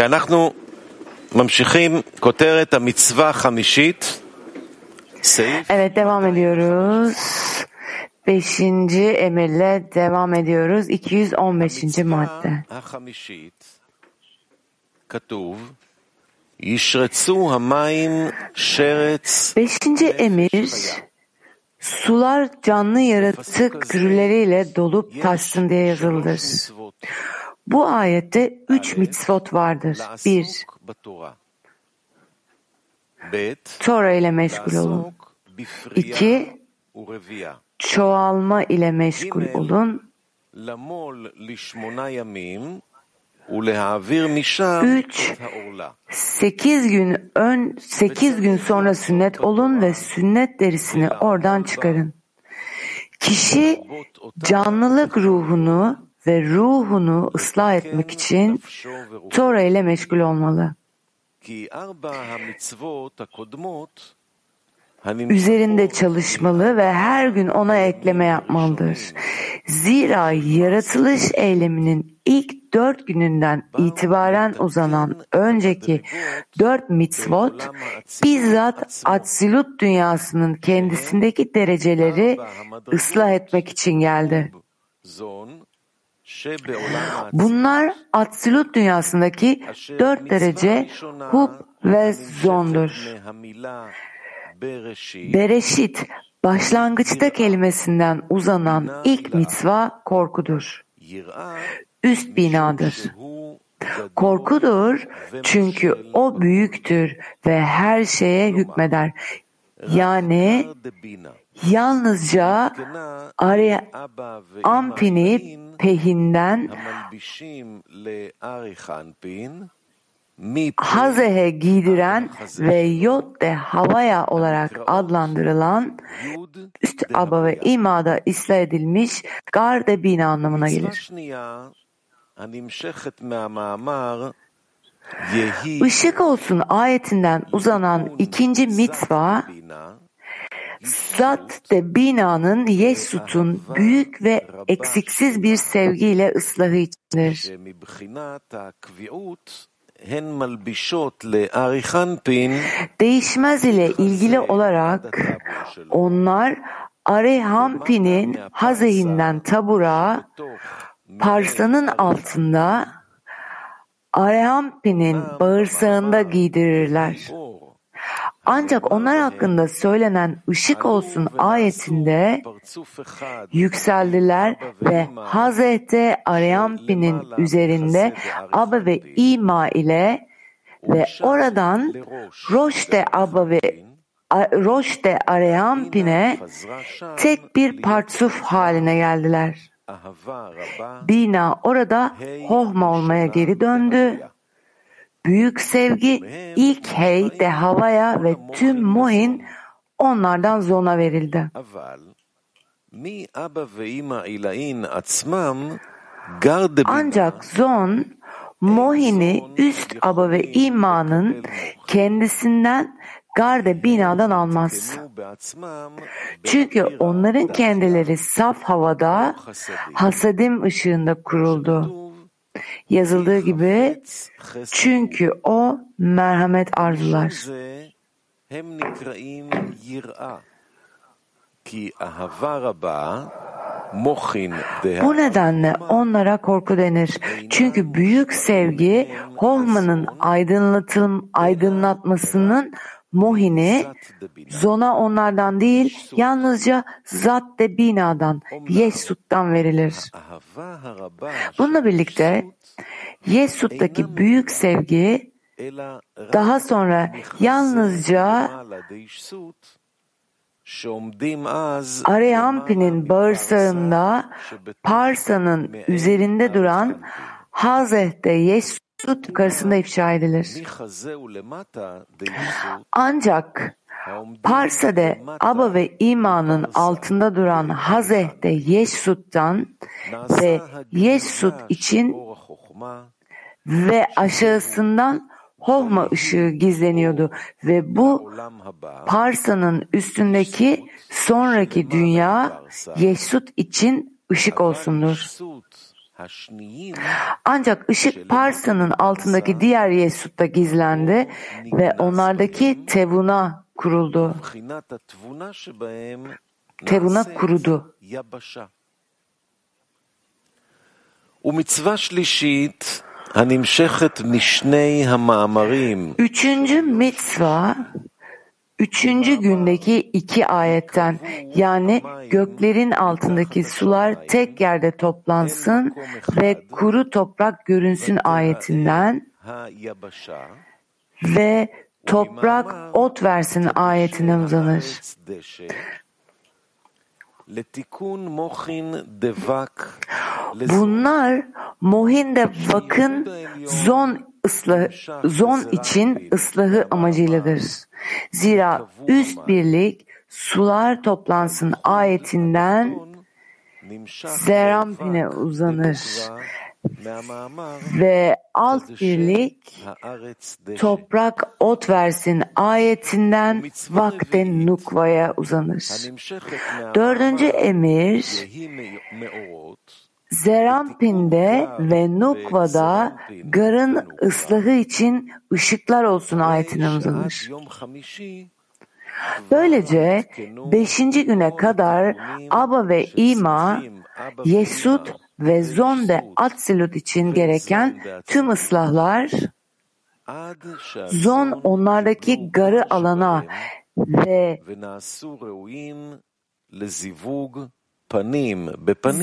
אנחנו ממשיכים, כותרת המצווה החמישית, סעיף Evet devam ediyoruz. Beşinci emirle devam ediyoruz. 215. madde. החמישית, כתוב, ישרצו המים שרץ Beşinci emir sular canlı yaratık türleriyle dolup taşsın diye yazılıdır. Bu ayette üç mitzvot vardır. Bir, Tora ile meşgul olun. İki, çoğalma ile meşgul olun. Üç, sekiz gün ön, sekiz gün sonra sünnet olun ve sünnet derisini oradan çıkarın. Kişi canlılık ruhunu ve ruhunu ıslah etmek için Tora ile meşgul olmalı. Üzerinde çalışmalı ve her gün ona ekleme yapmalıdır. Zira yaratılış eyleminin ilk dört gününden itibaren uzanan önceki dört mitzvot bizzat Atsilut dünyasının kendisindeki dereceleri ıslah etmek için geldi. Bunlar Atsilut dünyasındaki dört derece Hub ve Zon'dur. Bereşit, başlangıçta kelimesinden uzanan ilk mitzva korkudur. Üst binadır. Korkudur çünkü o büyüktür ve her şeye hükmeder. Yani yalnızca Ari Ampini pehinden Hazehe giydiren ve Yod de Havaya olarak adlandırılan üst aba ve imada ıslah edilmiş garde bina anlamına gelir. Işık olsun ayetinden uzanan ikinci mitzva Zat de binanın Yesut'un büyük ve eksiksiz bir sevgiyle ıslahı içindir. Değişmez ile ilgili olarak onlar Arehampi'nin hazehinden tabura, parsanın altında Arehampi'nin bağırsağında giydirirler. Ancak onlar hakkında söylenen ışık olsun ayetinde yükseldiler ve Hazreti Aryampi'nin üzerinde Abba ve İma ile ve oradan Roşte Abba ve Roşte Aryampi'ne tek bir partsuf haline geldiler. Bina orada Hohma olmaya geri döndü. Büyük sevgi ilk hey de havaya ve tüm muhin onlardan zona verildi. Ancak zon Mohini üst aba ve imanın kendisinden garde binadan almaz. Çünkü onların kendileri saf havada hasadim ışığında kuruldu. Yazıldığı gibi çünkü o merhamet arzular. Bu nedenle onlara korku denir. Çünkü büyük sevgi Hohman'ın aydınlatım, aydınlatmasının Mohini, zona onlardan değil, yalnızca Zat de Bina'dan, Yesut'tan verilir. Bununla birlikte Yesut'taki büyük sevgi daha sonra yalnızca Areampi'nin bağırsağında Parsa'nın üzerinde duran Hazeh'te Yesut yukarısında ifşa edilir. Ancak Parsa'de Aba ve İman'ın altında duran Hazeh'te Yesut'tan ve Yesut için ve aşağısından Hohma ışığı gizleniyordu ve bu Parsa'nın üstündeki sonraki dünya Yeşsut için ışık olsundur. Ancak ışık Parsa'nın altındaki diğer Yeşsut'ta gizlendi ve onlardaki Tevuna kuruldu. Tevuna kurudu. Üçüncü mitzva, üçüncü gündeki iki ayetten yani göklerin altındaki sular tek yerde toplansın ve kuru toprak görünsün ayetinden ve toprak ot versin ayetine uzanır. Bunlar mohin de vakın zon ıslah, zon için ıslahı amacıyladır. Zira üst birlik sular toplansın ayetinden Zerampine uzanır ve alt birlik toprak ot versin ayetinden vakten nukvaya uzanır. Dördüncü emir Zerampin'de ve Nukva'da garın ıslahı için ışıklar olsun ayetinden uzanır. Böylece beşinci güne kadar Aba ve İma, Yesut ve zonde atsilut için gereken tüm ıslahlar zon onlardaki garı alana ve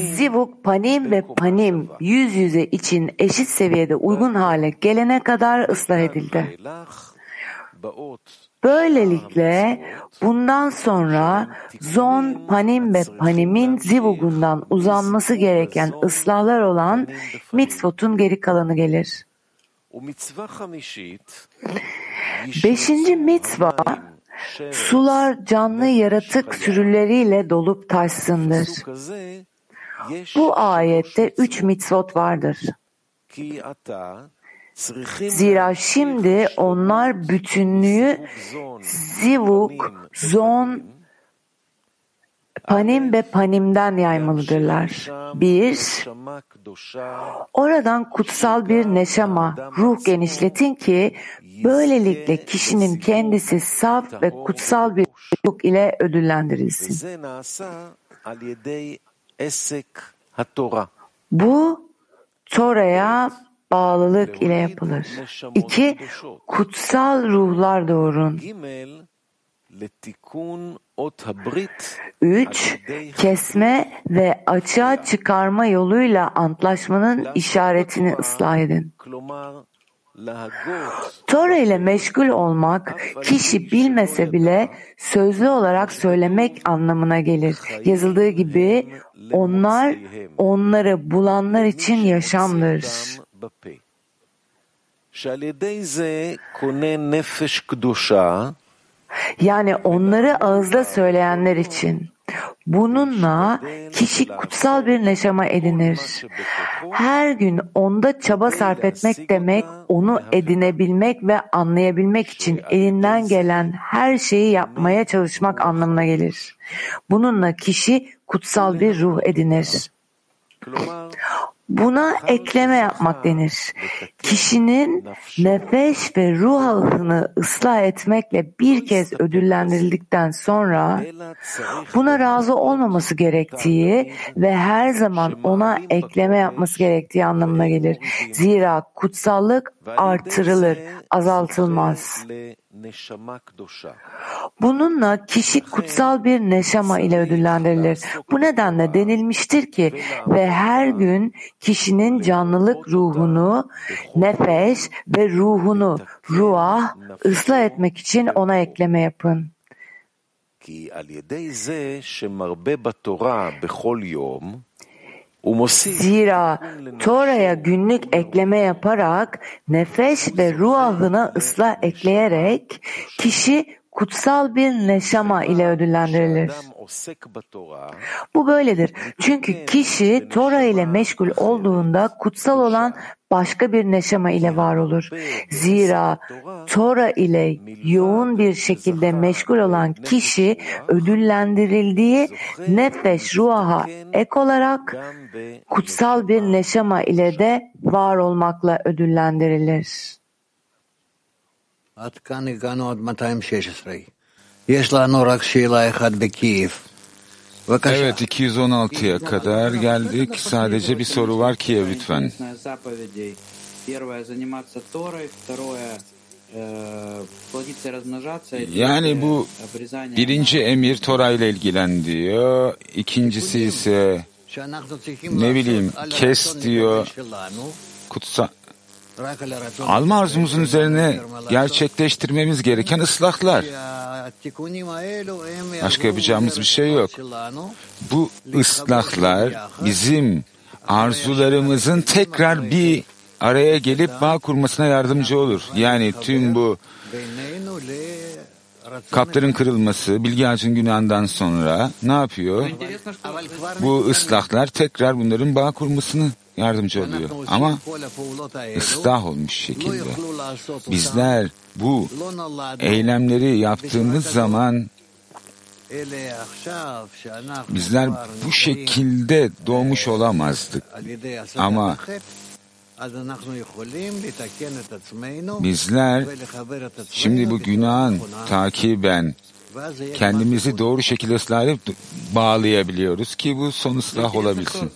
zivuk panim ve panim yüz yüze için eşit seviyede uygun hale gelene kadar ıslah edildi. Böylelikle bundan sonra zon, panim ve panimin zivugundan uzanması gereken ıslahlar olan mitzvotun geri kalanı gelir. Beşinci mitva sular canlı yaratık sürüleriyle dolup taşsındır. Bu ayette üç mitzvot vardır. Zira şimdi onlar bütünlüğü zivuk, zon, panim ve panimden yaymalıdırlar. Bir, oradan kutsal bir neşama, ruh genişletin ki böylelikle kişinin kendisi saf ve kutsal bir ruh ile ödüllendirilsin. Bu Tora'ya bağlılık ile yapılır. İki, kutsal ruhlar doğurun. Üç, kesme ve açığa çıkarma yoluyla antlaşmanın işaretini ıslah edin. Tora ile meşgul olmak kişi bilmese bile sözlü olarak söylemek anlamına gelir. Yazıldığı gibi onlar onları bulanlar için yaşamdır. Yani onları ağızda söyleyenler için Bununla kişi kutsal bir neşama edinir. Her gün onda çaba sarf etmek demek, onu edinebilmek ve anlayabilmek için elinden gelen her şeyi yapmaya çalışmak anlamına gelir. Bununla kişi kutsal bir ruh edinir. Buna ekleme yapmak denir. Kişinin nefes ve ruh ruhını ıslah etmekle bir kez ödüllendirildikten sonra buna razı olmaması gerektiği ve her zaman ona ekleme yapması gerektiği anlamına gelir. Zira kutsallık artırılır, azaltılmaz. Bununla kişi kutsal bir neşama ile ödüllendirilir. Bu nedenle denilmiştir ki ve her gün kişinin canlılık ruhunu, nefes ve ruhunu, ruah ıslah etmek için ona ekleme yapın. Ki al yedei ze shemarbe batora bechol yom Zira Tora'ya günlük ekleme yaparak nefes ve ruahına ıslah ekleyerek kişi kutsal bir neşama ile ödüllendirilir. Bu böyledir. Çünkü kişi Tora ile meşgul olduğunda kutsal olan başka bir neşama ile var olur. Zira Tora ile yoğun bir şekilde meşgul olan kişi ödüllendirildiği nefeş ruaha ek olarak kutsal bir neşama ile de var olmakla ödüllendirilir. Evet 216'ya kadar geldik. Sadece bir soru var ki lütfen. Yani bu birinci emir Tora ile ilgilen diyor. İkincisi ise ne bileyim kes diyor. Kutsal alma arzumuzun üzerine gerçekleştirmemiz gereken ıslahlar. Başka yapacağımız bir şey yok. Bu ıslahlar bizim arzularımızın tekrar bir araya gelip bağ kurmasına yardımcı olur. Yani tüm bu kapların kırılması, bilgi ağacın günahından sonra ne yapıyor? Bu ıslahlar tekrar bunların bağ kurmasını yardımcı oluyor. Ama ıslah olmuş şekilde. Bizler bu eylemleri yaptığımız zaman bizler bu şekilde doğmuş olamazdık. Ama bizler şimdi bu günahın takiben kendimizi doğru şekilde ıslah edip bağlayabiliyoruz ki bu son ıslah olabilsin.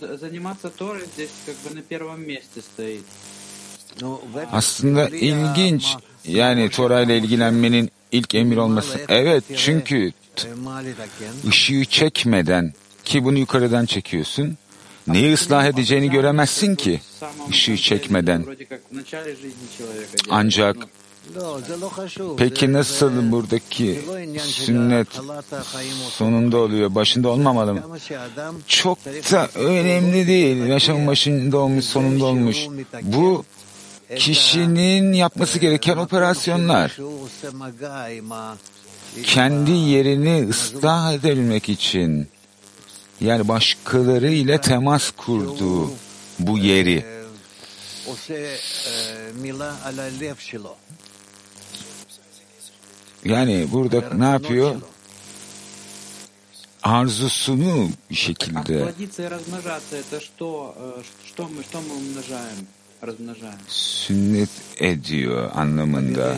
Aslında ilginç yani Torah ile ilgilenmenin ilk emir olması. Evet çünkü ışığı çekmeden ki bunu yukarıdan çekiyorsun neyi ıslah edeceğini göremezsin ki ışığı çekmeden. Ancak Peki nasıl buradaki sünnet sonunda oluyor, başında olmamalı mı? Çok da önemli değil. Yaşamın başında olmuş, sonunda olmuş. Bu kişinin yapması gereken operasyonlar. Kendi yerini ıslah edebilmek için yani başkaları ile temas kurduğu bu yeri yani burada ne yapıyor? Arzusunu bir şekilde sünnet ediyor anlamında.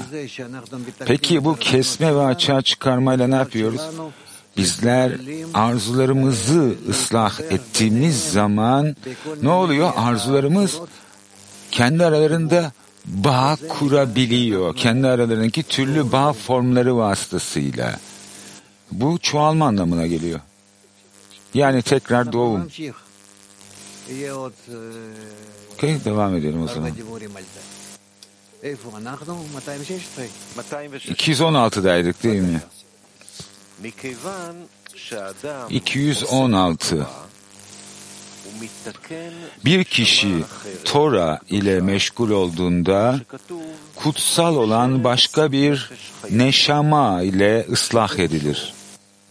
Peki bu kesme ve açığa çıkarmayla ne yapıyoruz? Bizler arzularımızı ıslah ettiğimiz zaman ne oluyor? Arzularımız kendi aralarında bağ kurabiliyor. Kendi aralarındaki türlü bağ formları vasıtasıyla. Bu çoğalma anlamına geliyor. Yani tekrar doğum. Okay, devam edelim o zaman. 216'daydık değil mi? 216 bir kişi Tora ile meşgul olduğunda kutsal olan başka bir neşama ile ıslah edilir.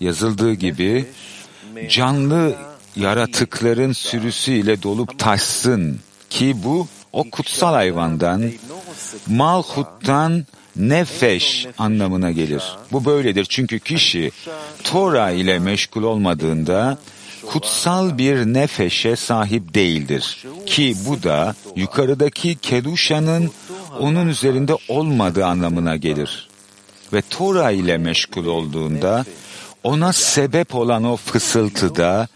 Yazıldığı gibi canlı yaratıkların sürüsü ile dolup taşsın ki bu o kutsal hayvandan, malhuttan nefeş anlamına gelir. Bu böyledir çünkü kişi Tora ile meşgul olmadığında kutsal bir nefeşe sahip değildir. Ki bu da yukarıdaki Keduşa'nın onun üzerinde olmadığı anlamına gelir. Ve Tora ile meşgul olduğunda ona sebep olan o fısıltıda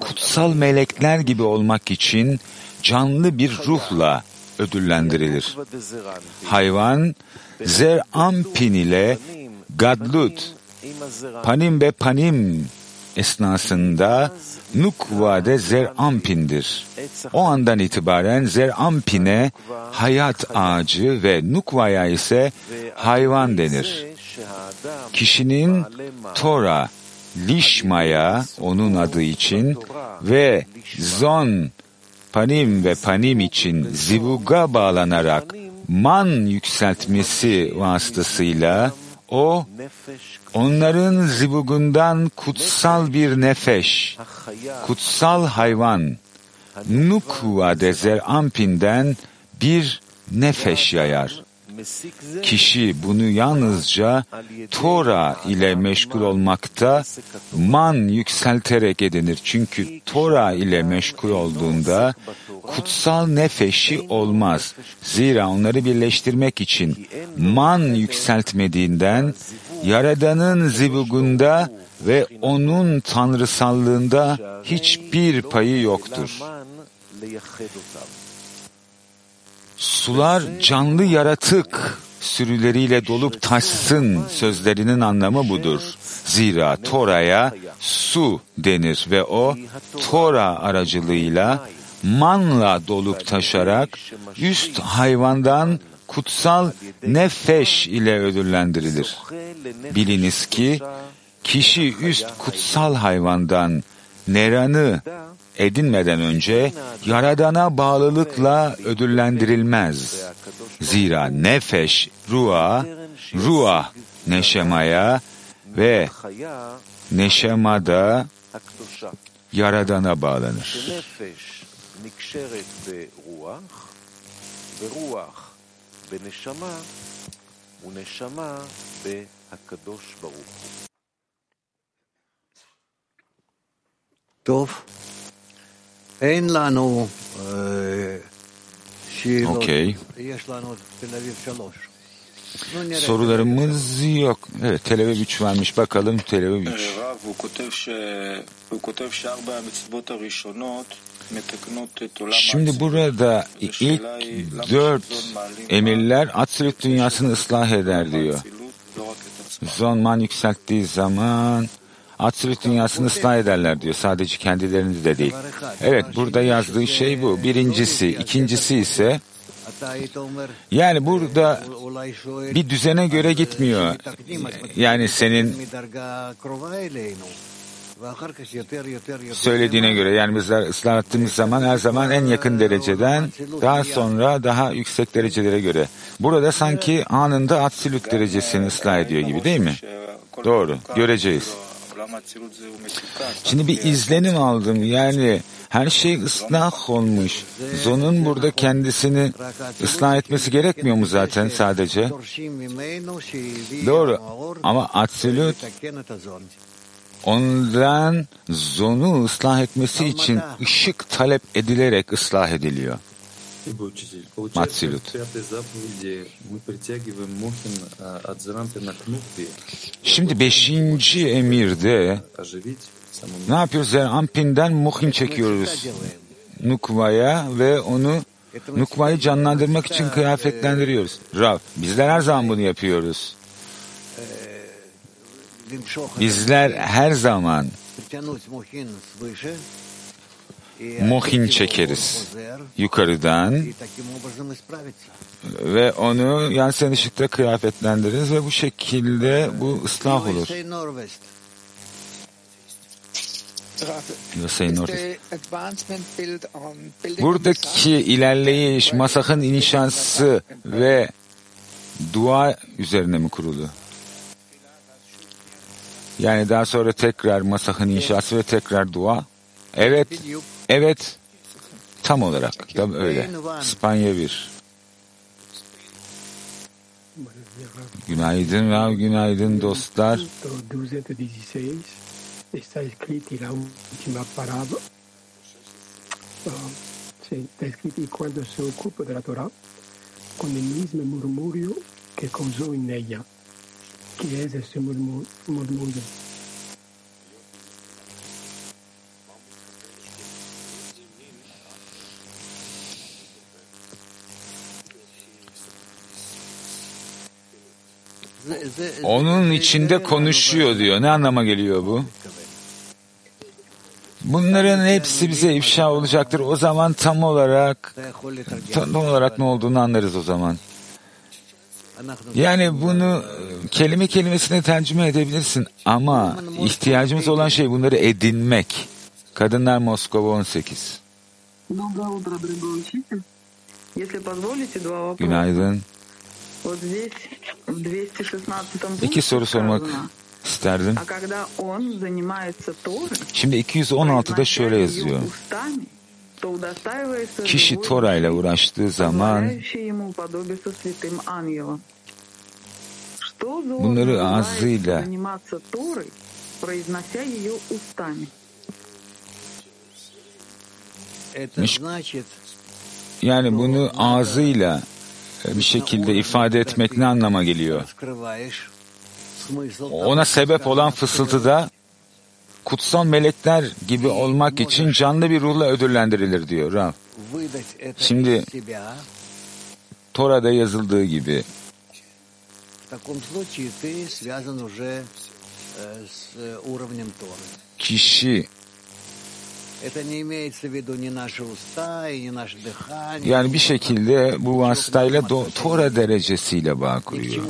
kutsal melekler gibi olmak için canlı bir ruhla ödüllendirilir. Hayvan Zer Ampin ile Gadlut, Panim ve Panim esnasında Nukva'de Zer Ampin'dir. O andan itibaren Zer Ampin'e hayat ağacı ve Nukva'ya ise hayvan denir. Kişinin Tora, Lişma'ya onun adı için ve Zon, Panim ve Panim için zivuga bağlanarak man yükseltmesi vasıtasıyla o onların zibugundan kutsal bir nefeş, kutsal hayvan, Nukva dezer ampinden bir nefeş yayar. Kişi bunu yalnızca Tora ile meşgul olmakta man yükselterek edinir. Çünkü Tora ile meşgul olduğunda kutsal nefeşi olmaz. Zira onları birleştirmek için man yükseltmediğinden Yaradan'ın zivugunda ve onun tanrısallığında hiçbir payı yoktur. Sular canlı yaratık sürüleriyle dolup taşsın sözlerinin anlamı budur. Zira Tora'ya su denir ve o Tora aracılığıyla manla dolup taşarak üst hayvandan kutsal nefeş ile ödüllendirilir. Biliniz ki kişi üst kutsal hayvandan neranı edinmeden önce Yaradan'a bağlılıkla ödüllendirilmez. Zira nefeş ruha, ruha neşemaya ve neşemada Yaradan'a bağlanır. Nefeş nikşeret ve ruh, ונשמה בהקדוש ברוך הוא. טוב, אין לנו אה, שאלות. אוקיי. יש לנו תל אביב שלוש. נו, נראה. Sorularımız yok. Evet, Tel Aviv 3 vermiş. Bakalım Tel Aviv 3. Şimdi burada ilk dört emirler Atsilut dünyasını ıslah eder diyor. Zonman yükselttiği zaman Atsilut dünyasını ıslah ederler diyor. Sadece kendilerini de değil. Evet burada yazdığı şey bu. Birincisi. ikincisi ise yani burada bir düzene göre gitmiyor. Yani senin söylediğine göre yani bizler ıslah ettiğimiz zaman her zaman en yakın dereceden daha sonra daha yüksek derecelere göre. Burada sanki anında atsilüt derecesini ıslah ediyor gibi değil mi? Doğru. Göreceğiz. Şimdi bir izlenim aldım. Yani her şey ıslah olmuş. Zon'un burada kendisini ıslah etmesi gerekmiyor mu zaten sadece? Doğru ama absolut ondan zonu ıslah etmesi için ışık talep edilerek ıslah ediliyor. Matsilut. Şimdi beşinci emirde ne yapıyoruz? Yani ampinden muhim çekiyoruz. Nukvaya ve onu Nukvayı canlandırmak için kıyafetlendiriyoruz. Rav, bizler her zaman bunu yapıyoruz. Bizler her zaman mohin çekeriz yukarıdan ve onu yani yansen ışıkta kıyafetlendiririz ve bu şekilde bu ıslah olur. Buradaki ilerleyiş, masakın inşası ve dua üzerine mi kurulu? Yani daha sonra tekrar masakın inşası ve tekrar dua. Evet evet. Tam olarak da öyle. İspanya 1. Günaydın Rav, günaydın dostlar. Capítulo 216 está escrito y la última parábola. Sí, está escrito y cuando se ocupa de la Torah, con el mismo murmurio que causó en ella. ¿Qué es ese murmu- Onun içinde konuşuyor diyor. Ne anlama geliyor bu? Bunların hepsi bize ifşa olacaktır. O zaman tam olarak tam olarak ne olduğunu anlarız o zaman. Yani bunu kelime kelimesine tercüme edebilirsin ama ihtiyacımız olan şey bunları edinmek. Kadınlar Moskova 18. Günaydın. İki soru sormak isterdim. Şimdi 216'da şöyle yazıyor. Kişi Tora ile uğraştığı zaman bunları ağzıyla yani bunu ağzıyla bir şekilde ifade etmek ne anlama geliyor? Ona sebep olan fısıltıda kutsal melekler gibi olmak için canlı bir ruhla ödüllendirilir diyor Rav. Şimdi Tora'da yazıldığı gibi kişi yani bir şekilde bu vasıtayla do, Tora derecesiyle bağ kuruyor.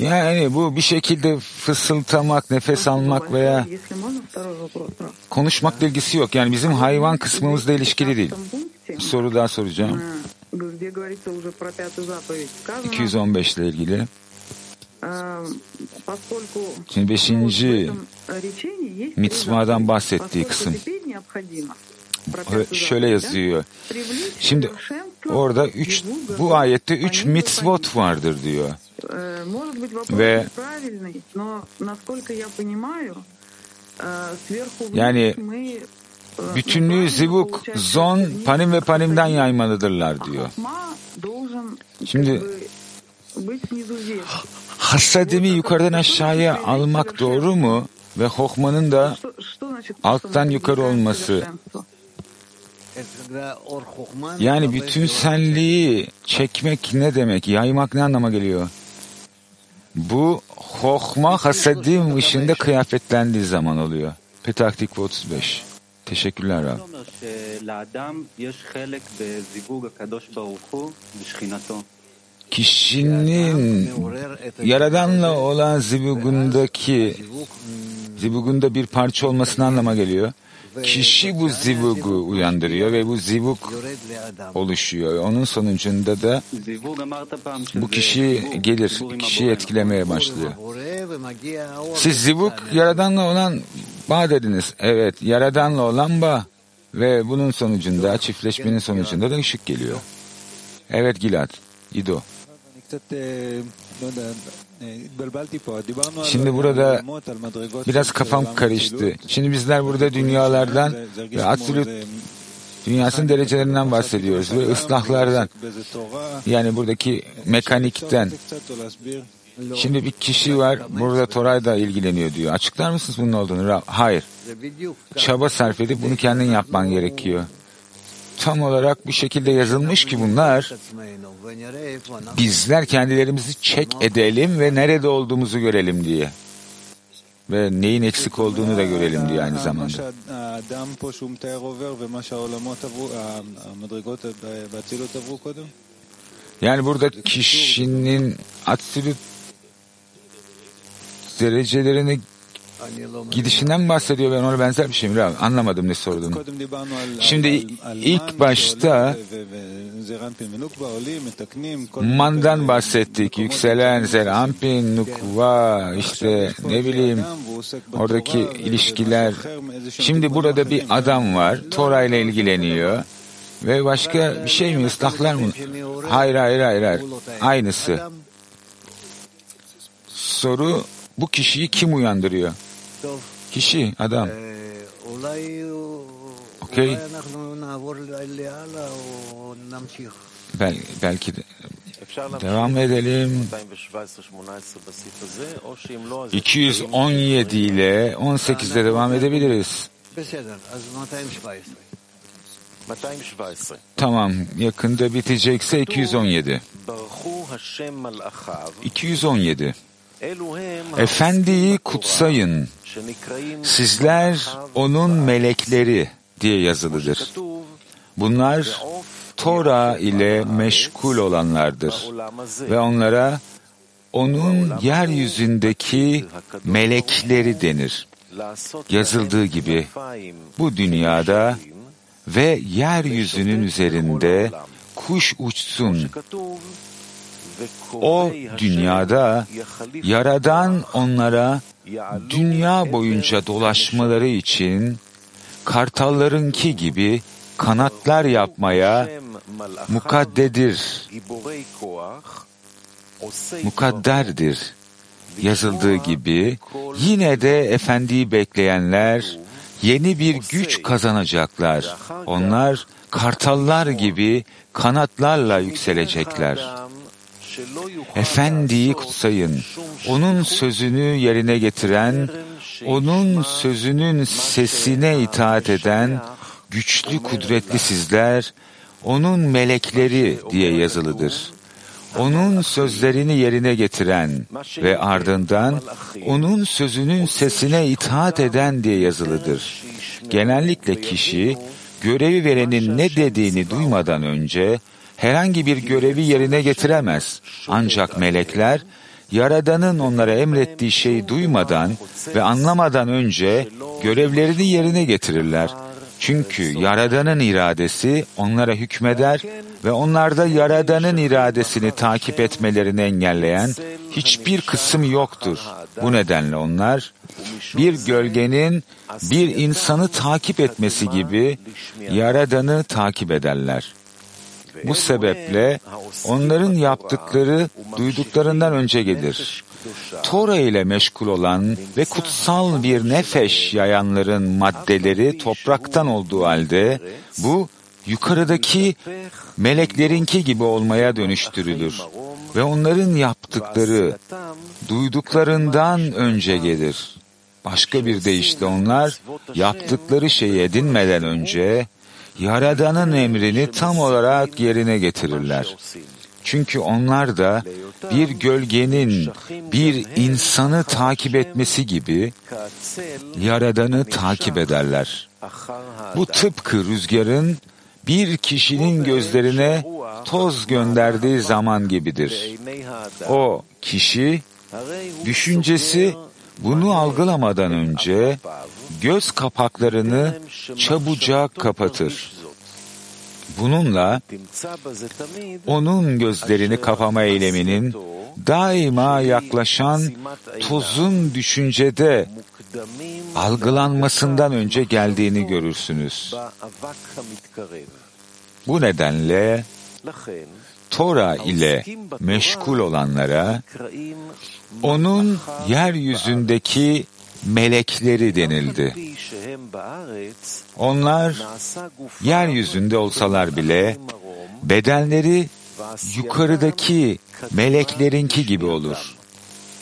Yani bu bir şekilde fısıltamak, nefes almak veya konuşmak ilgisi yok. Yani bizim hayvan kısmımızla ilişkili değil. Bir soru daha soracağım. 215 ile ilgili. Şimdi beşinci mitsvadan bahsettiği kısım şöyle yazıyor. Şimdi orada üç, bu ayette üç mitzvot vardır diyor. Ve yani bütünlüğü zibuk, zon, panim ve panimden yaymalıdırlar diyor. Şimdi hasadimi yukarıdan aşağıya almak doğru mu? Ve hokmanın da alttan yukarı olması. Yani bütün senliği çekmek ne demek? Yaymak ne anlama geliyor? Bu hokma hasedim ışığında kıyafetlendiği zaman oluyor. Petaktik 35. Teşekkürler Rab kişinin Yaradan'la olan zibugundaki zibugunda bir parça olmasını anlama geliyor. Kişi bu zivugu uyandırıyor ve bu zivuk oluşuyor. Onun sonucunda da bu kişi gelir, kişiyi etkilemeye başlıyor. Siz zivuk Yaradan'la olan bağ dediniz. Evet, Yaradan'la olan bağ ve bunun sonucunda, çiftleşmenin sonucunda da ışık geliyor. Evet Gilad, İdo. Şimdi burada biraz kafam karıştı. Şimdi bizler burada dünyalardan ve absolut dünyasının derecelerinden bahsediyoruz ve ıslahlardan yani buradaki mekanikten Şimdi bir kişi var burada Toray'da ilgileniyor diyor. Açıklar mısınız bunun olduğunu? Hayır. Çaba sarf edip bunu kendin yapman gerekiyor tam olarak bir şekilde yazılmış ki bunlar bizler kendilerimizi çek edelim ve nerede olduğumuzu görelim diye ve neyin eksik olduğunu da görelim diye aynı zamanda. Yani burada kişinin absolut derecelerini gidişinden bahsediyor ben ona benzer bir şey mi? Anlamadım ne sorduğunu. Şimdi ilk başta Mandan bahsettik. Yükselen Zerampin, Nukva, işte ne bileyim oradaki ilişkiler. Şimdi burada bir adam var. Tora ile ilgileniyor. Ve başka bir şey mi? Islaklar mı? Hayır, hayır, hayır. hayır. Aynısı. Soru bu kişiyi kim uyandırıyor? Kişi, adam. Okey. Bel, belki de, Devam edelim. 217 ile 18'de devam edebiliriz. Tamam, yakında bitecekse 217. 217. Efendiyi kutsayın. Sizler onun melekleri diye yazılıdır. Bunlar Tora ile meşgul olanlardır ve onlara onun yeryüzündeki melekleri denir. Yazıldığı gibi bu dünyada ve yeryüzünün üzerinde kuş uçsun o dünyada Yaradan onlara dünya boyunca dolaşmaları için kartallarınki gibi kanatlar yapmaya mukaddedir, mukadderdir yazıldığı gibi yine de Efendi'yi bekleyenler yeni bir güç kazanacaklar. Onlar kartallar gibi kanatlarla yükselecekler. Efendiyi kutsayın. Onun sözünü yerine getiren, onun sözünün sesine itaat eden güçlü kudretli sizler, onun melekleri diye yazılıdır. Onun sözlerini yerine getiren ve ardından onun sözünün sesine itaat eden diye yazılıdır. Genellikle kişi görevi verenin ne dediğini duymadan önce herhangi bir görevi yerine getiremez. Ancak melekler Yaradan'ın onlara emrettiği şeyi duymadan ve anlamadan önce görevlerini yerine getirirler. Çünkü Yaradan'ın iradesi onlara hükmeder ve onlarda Yaradan'ın iradesini takip etmelerini engelleyen hiçbir kısım yoktur. Bu nedenle onlar bir gölgenin bir insanı takip etmesi gibi Yaradan'ı takip ederler. Bu sebeple onların yaptıkları duyduklarından önce gelir. Tora ile meşgul olan ve kutsal bir nefeş yayanların maddeleri topraktan olduğu halde bu yukarıdaki meleklerinki gibi olmaya dönüştürülür ve onların yaptıkları duyduklarından önce gelir. Başka bir deyişle onlar yaptıkları şeyi edinmeden önce Yaradan'ın emrini tam olarak yerine getirirler. Çünkü onlar da bir gölgenin bir insanı takip etmesi gibi Yaradan'ı takip ederler. Bu tıpkı rüzgarın bir kişinin gözlerine toz gönderdiği zaman gibidir. O kişi düşüncesi bunu algılamadan önce göz kapaklarını çabucak kapatır. Bununla onun gözlerini kapama eyleminin daima yaklaşan tozun düşüncede algılanmasından önce geldiğini görürsünüz. Bu nedenle Tora ile meşgul olanlara onun yeryüzündeki melekleri denildi. Onlar yeryüzünde olsalar bile bedenleri yukarıdaki meleklerinki gibi olur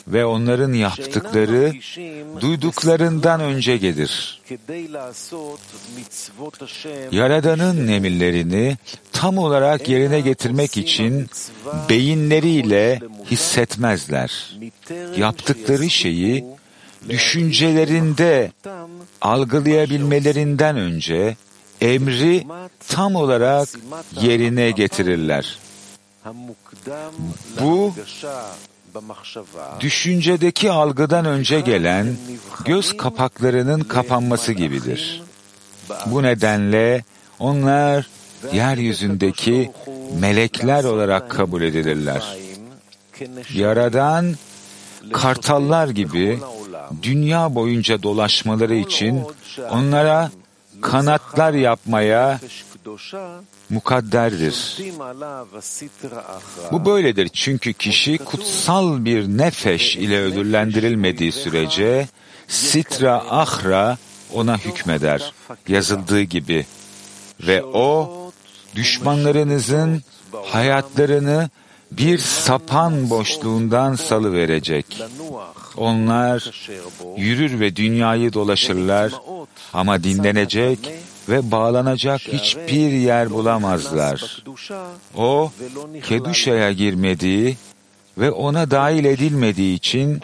ve onların yaptıkları duyduklarından önce gelir. Yaradan'ın emirlerini tam olarak yerine getirmek için beyinleriyle hissetmezler. Yaptıkları şeyi düşüncelerinde algılayabilmelerinden önce emri tam olarak yerine getirirler. Bu düşüncedeki algıdan önce gelen göz kapaklarının kapanması gibidir. Bu nedenle onlar yeryüzündeki melekler olarak kabul edilirler. Yaradan kartallar gibi dünya boyunca dolaşmaları için onlara kanatlar yapmaya mukadderdir. Bu böyledir çünkü kişi kutsal bir nefeş ile ödüllendirilmediği sürece sitra ahra ona hükmeder yazıldığı gibi ve o düşmanlarınızın hayatlarını bir sapan boşluğundan salı verecek. Onlar yürür ve dünyayı dolaşırlar ama dinlenecek ve bağlanacak hiçbir yer bulamazlar. O, Keduşa'ya girmediği ve ona dahil edilmediği için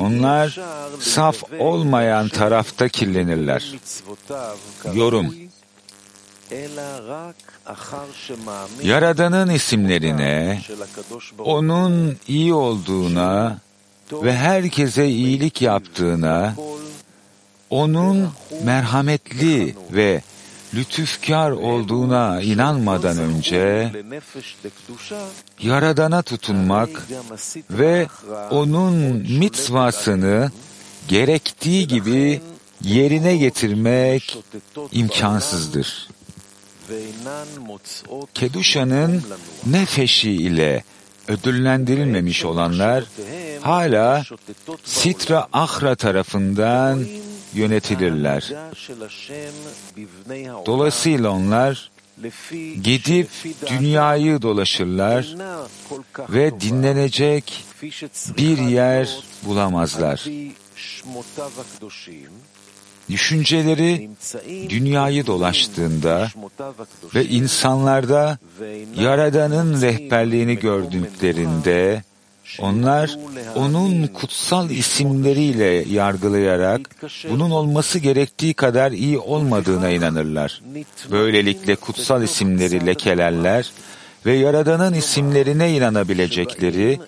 onlar saf olmayan tarafta kirlenirler. Yorum Yaradan'ın isimlerine, onun iyi olduğuna ve herkese iyilik yaptığına, onun merhametli ve lütufkar olduğuna inanmadan önce Yaradan'a tutunmak ve onun mitzvasını gerektiği gibi yerine getirmek imkansızdır. Keduşa'nın nefeşi ile ödüllendirilmemiş olanlar hala Sitra Ahra tarafından yönetilirler. Dolayısıyla onlar gidip dünyayı dolaşırlar ve dinlenecek bir yer bulamazlar. Düşünceleri dünyayı dolaştığında ve insanlarda Yaradan'ın rehberliğini gördüklerinde onlar onun kutsal isimleriyle yargılayarak bunun olması gerektiği kadar iyi olmadığına inanırlar. Böylelikle kutsal isimleri lekelerler ve Yaradan'ın isimlerine inanabilecekleri,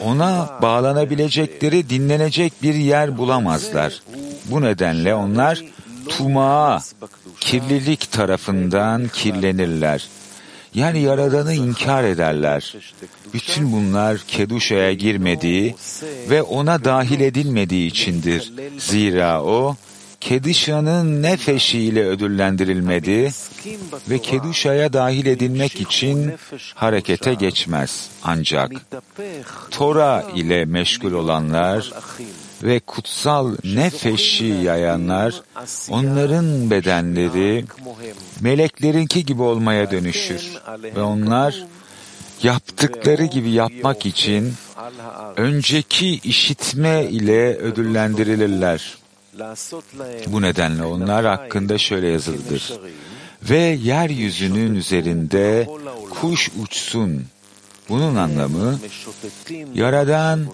ona bağlanabilecekleri dinlenecek bir yer bulamazlar. Bu nedenle onlar tumağa, kirlilik tarafından kirlenirler. Yani Yaradan'ı inkar ederler. Bütün bunlar Keduşa'ya girmediği ve ona dahil edilmediği içindir. Zira o, Keduşa'nın nefeşiyle ödüllendirilmedi ve Keduşa'ya dahil edilmek için harekete geçmez. Ancak Tora ile meşgul olanlar ve kutsal nefeşi yayanlar, onların bedenleri meleklerinki gibi olmaya dönüşür ve onlar yaptıkları gibi yapmak için önceki işitme ile ödüllendirilirler. Bu nedenle onlar hakkında şöyle yazılıdır. Ve yeryüzünün üzerinde kuş uçsun. Bunun anlamı, Yaradan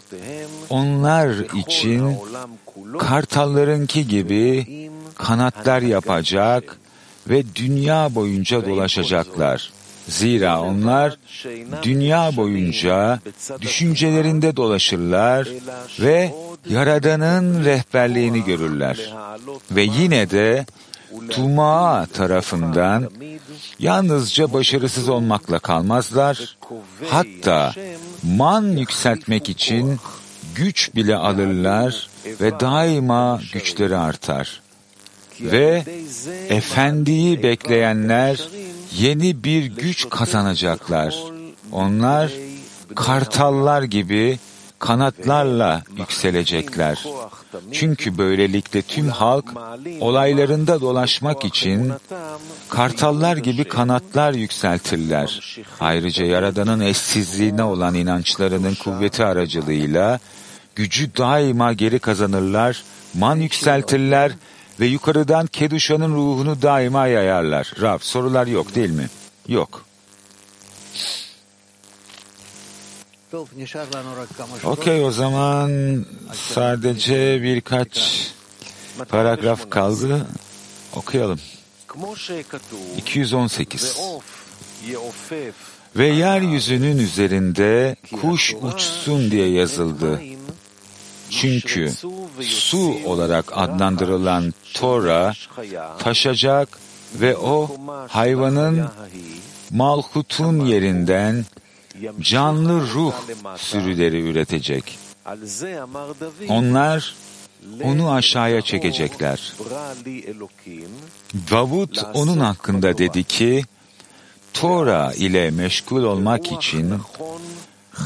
onlar için kartallarınki gibi kanatlar yapacak ve dünya boyunca dolaşacaklar. Zira onlar dünya boyunca düşüncelerinde dolaşırlar ve Yaradan'ın rehberliğini görürler. Ve yine de Tuma tarafından yalnızca başarısız olmakla kalmazlar, hatta man yükseltmek için güç bile alırlar ve daima güçleri artar. Ve efendiyi bekleyenler yeni bir güç kazanacaklar. Onlar kartallar gibi kanatlarla yükselecekler. Çünkü böylelikle tüm halk olaylarında dolaşmak için kartallar gibi kanatlar yükseltirler. Ayrıca Yaradan'ın eşsizliğine olan inançlarının kuvveti aracılığıyla gücü daima geri kazanırlar, man yükseltirler ve yukarıdan Keduşa'nın ruhunu daima yayarlar. Rab sorular yok değil mi? Yok. Okey o zaman sadece birkaç paragraf kaldı. Okuyalım. 218 Ve yeryüzünün üzerinde kuş uçsun diye yazıldı. Çünkü su olarak adlandırılan Tora taşacak ve o hayvanın malhutun yerinden canlı ruh sürüleri üretecek. Onlar onu aşağıya çekecekler. Davut onun hakkında dedi ki, Tora ile meşgul olmak için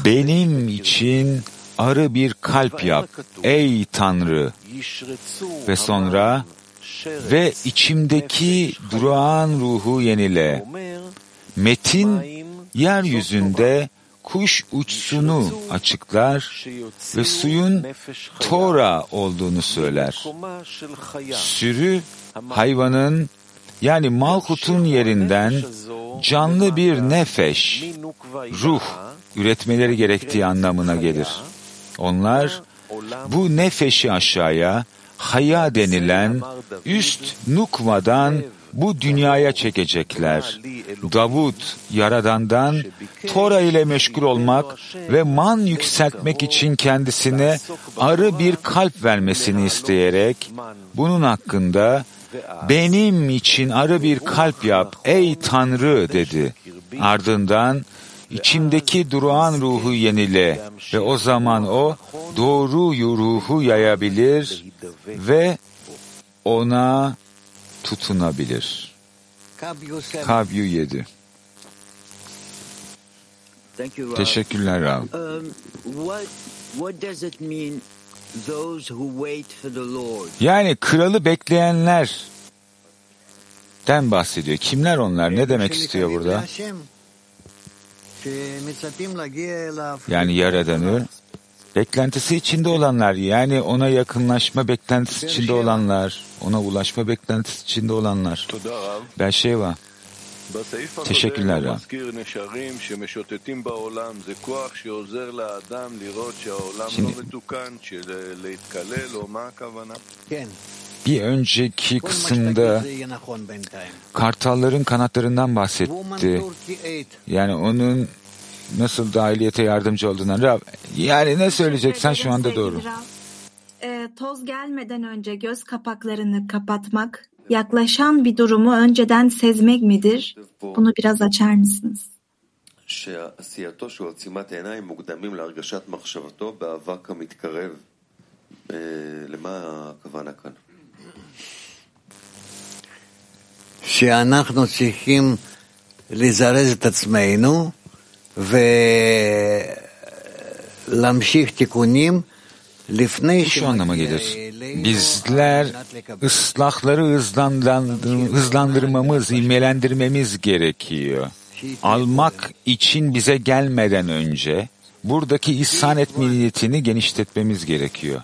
benim için arı bir kalp yap ey Tanrı ve sonra ve içimdeki durağan ruhu yenile. Metin yeryüzünde kuş uçsunu açıklar ve suyun Tora olduğunu söyler. Sürü hayvanın yani Malkut'un yerinden canlı bir nefeş, ruh üretmeleri gerektiği anlamına gelir. Onlar bu nefeşi aşağıya haya denilen üst nukmadan bu dünyaya çekecekler. Davut, Yaradan'dan Tora ile meşgul olmak ve man yükseltmek için kendisine arı bir kalp vermesini isteyerek bunun hakkında benim için arı bir kalp yap ey Tanrı dedi. Ardından içimdeki durağan ruhu yenile ve o zaman o doğru ruhu yayabilir ve ona tutunabilir. Kavyu 7. Teşekkürler Rav. Yani kralı bekleyenler den bahsediyor. Kimler onlar? Ne demek istiyor burada? Yani Yaradan'ı beklentisi içinde olanlar yani ona yakınlaşma beklentisi içinde olanlar, ona ulaşma beklentisi içinde olanlar. Berşeva. Teşekkürler Şimdi, bir önceki kısımda kartalların kanatlarından bahsetti. Yani onun nasıl dahiliyete yardımcı olduğundan. Rab, yani ne söyleyeceksen şu anda doğru. Ee, toz gelmeden önce göz kapaklarını kapatmak, yaklaşan bir durumu önceden sezmek midir? Bunu biraz açar mısınız? שעשייתו של עצימת העיניים מוקדמים להרגשת מחשבתו באבק המתקרב. אה, למה הכוונה כאן? שאנחנו צריכים לזרז את עצמנו şu anlama gelir. Bizler ıslahları hızlandır, hızlandırmamız, ilmelendirmemiz gerekiyor. Almak için bize gelmeden önce buradaki ihsan etmeliyetini genişletmemiz gerekiyor.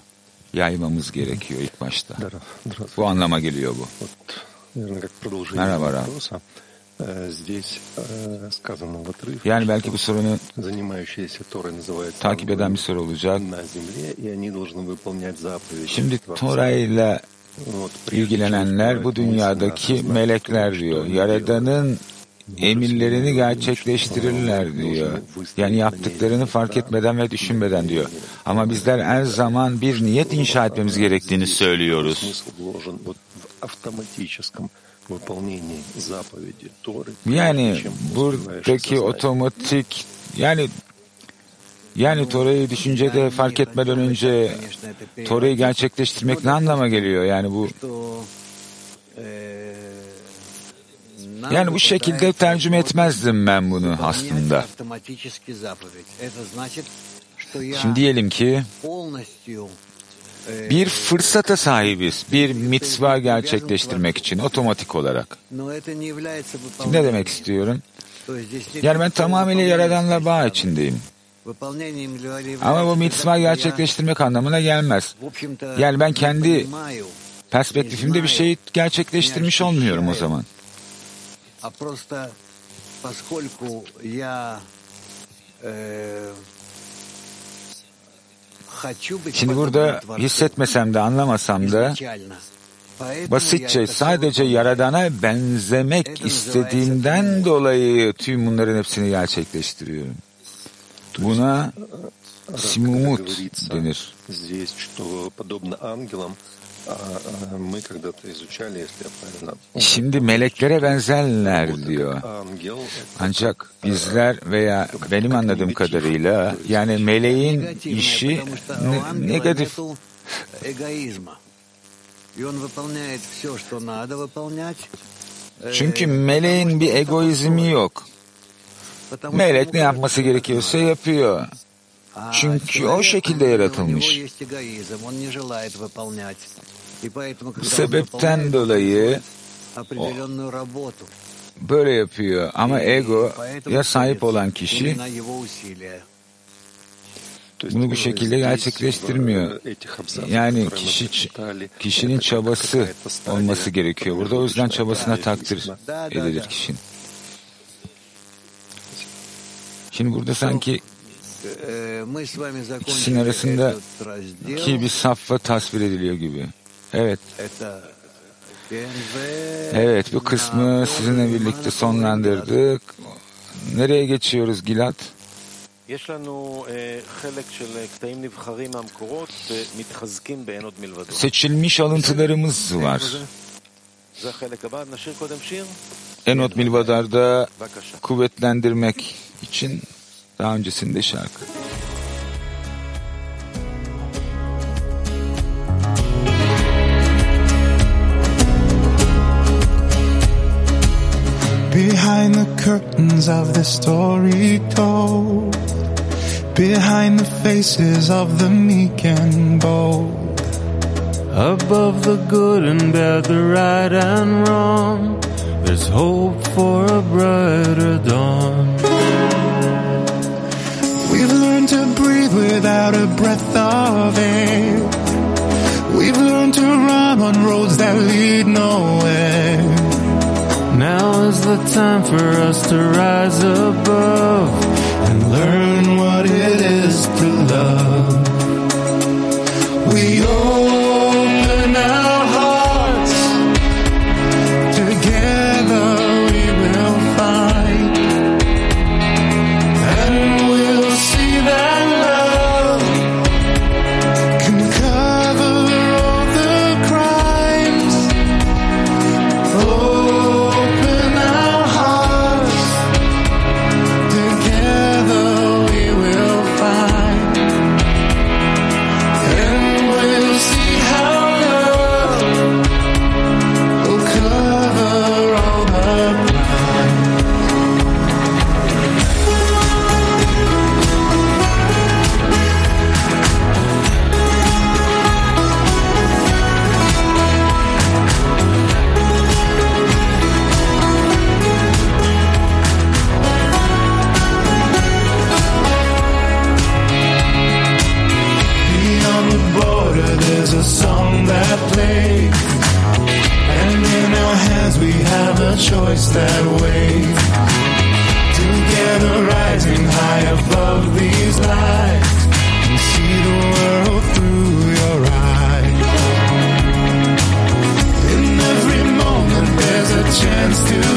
Yaymamız gerekiyor ilk başta. Bu anlama geliyor bu. Merhaba Rab. Yani belki bu sorunu takip eden bir soru olacak. Şimdi Tora ile ilgilenenler bu dünyadaki melekler diyor. Yaradan'ın emirlerini gerçekleştirirler diyor. Yani yaptıklarını fark etmeden ve düşünmeden diyor. Ama bizler her zaman bir niyet inşa etmemiz gerektiğini söylüyoruz. Yani buradaki otomatik yani yani Tora'yı düşüncede fark etmeden önce Tora'yı gerçekleştirmek ne anlama geliyor? Yani bu yani bu şekilde tercüme etmezdim ben bunu aslında. Şimdi diyelim ki bir fırsata sahibiz. Bir mitzva gerçekleştirmek için otomatik olarak. Ne demek istiyorum? Yani ben tamamıyla Yaradan'la bağ içindeyim. Ama bu mitzva gerçekleştirmek anlamına gelmez. Yani ben kendi perspektifimde bir şey gerçekleştirmiş olmuyorum o zaman. E, Şimdi burada hissetmesem de anlamasam da basitçe sadece Yaradan'a benzemek istediğimden dolayı tüm bunların hepsini gerçekleştiriyorum. Buna simumut denir. Şimdi meleklere benzerler diyor. Ancak bizler veya benim anladığım kadarıyla yani meleğin işi ne negatif çünkü meleğin bir egoizmi yok. Melek ne yapması gerekiyorsa yapıyor. Çünkü o şekilde yaratılmış sebepten dolayı o, böyle yapıyor. Ama ego ya sahip olan kişi bunu bu şekilde gerçekleştirmiyor. Yani kişi kişinin çabası olması gerekiyor. Burada o yüzden çabasına takdir edilir kişinin. Şimdi burada sanki kişinin arasındaki bir safva tasvir ediliyor gibi. Evet. Evet bu kısmı sizinle birlikte sonlandırdık. Nereye geçiyoruz Gilad? Seçilmiş alıntılarımız var. Enot Milvadar'da kuvvetlendirmek için daha öncesinde şarkı. Behind the curtains of the story told, behind the faces of the meek and bold, above the good and bad, the right and wrong, there's hope for a brighter dawn. We've learned to breathe without a breath of air. We've learned to run on roads that lead nowhere. Now is the time for us to rise above and learn what it is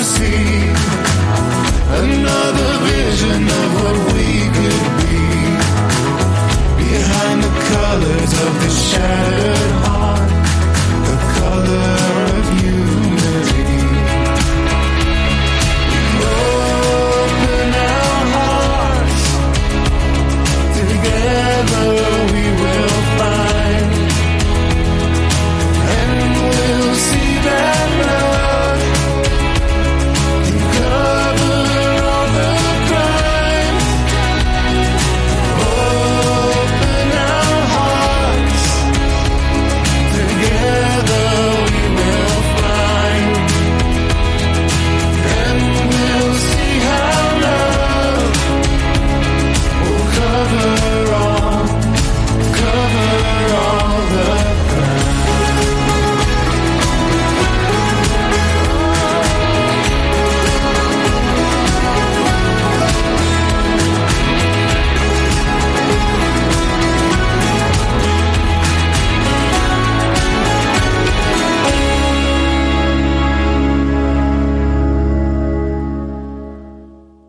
see.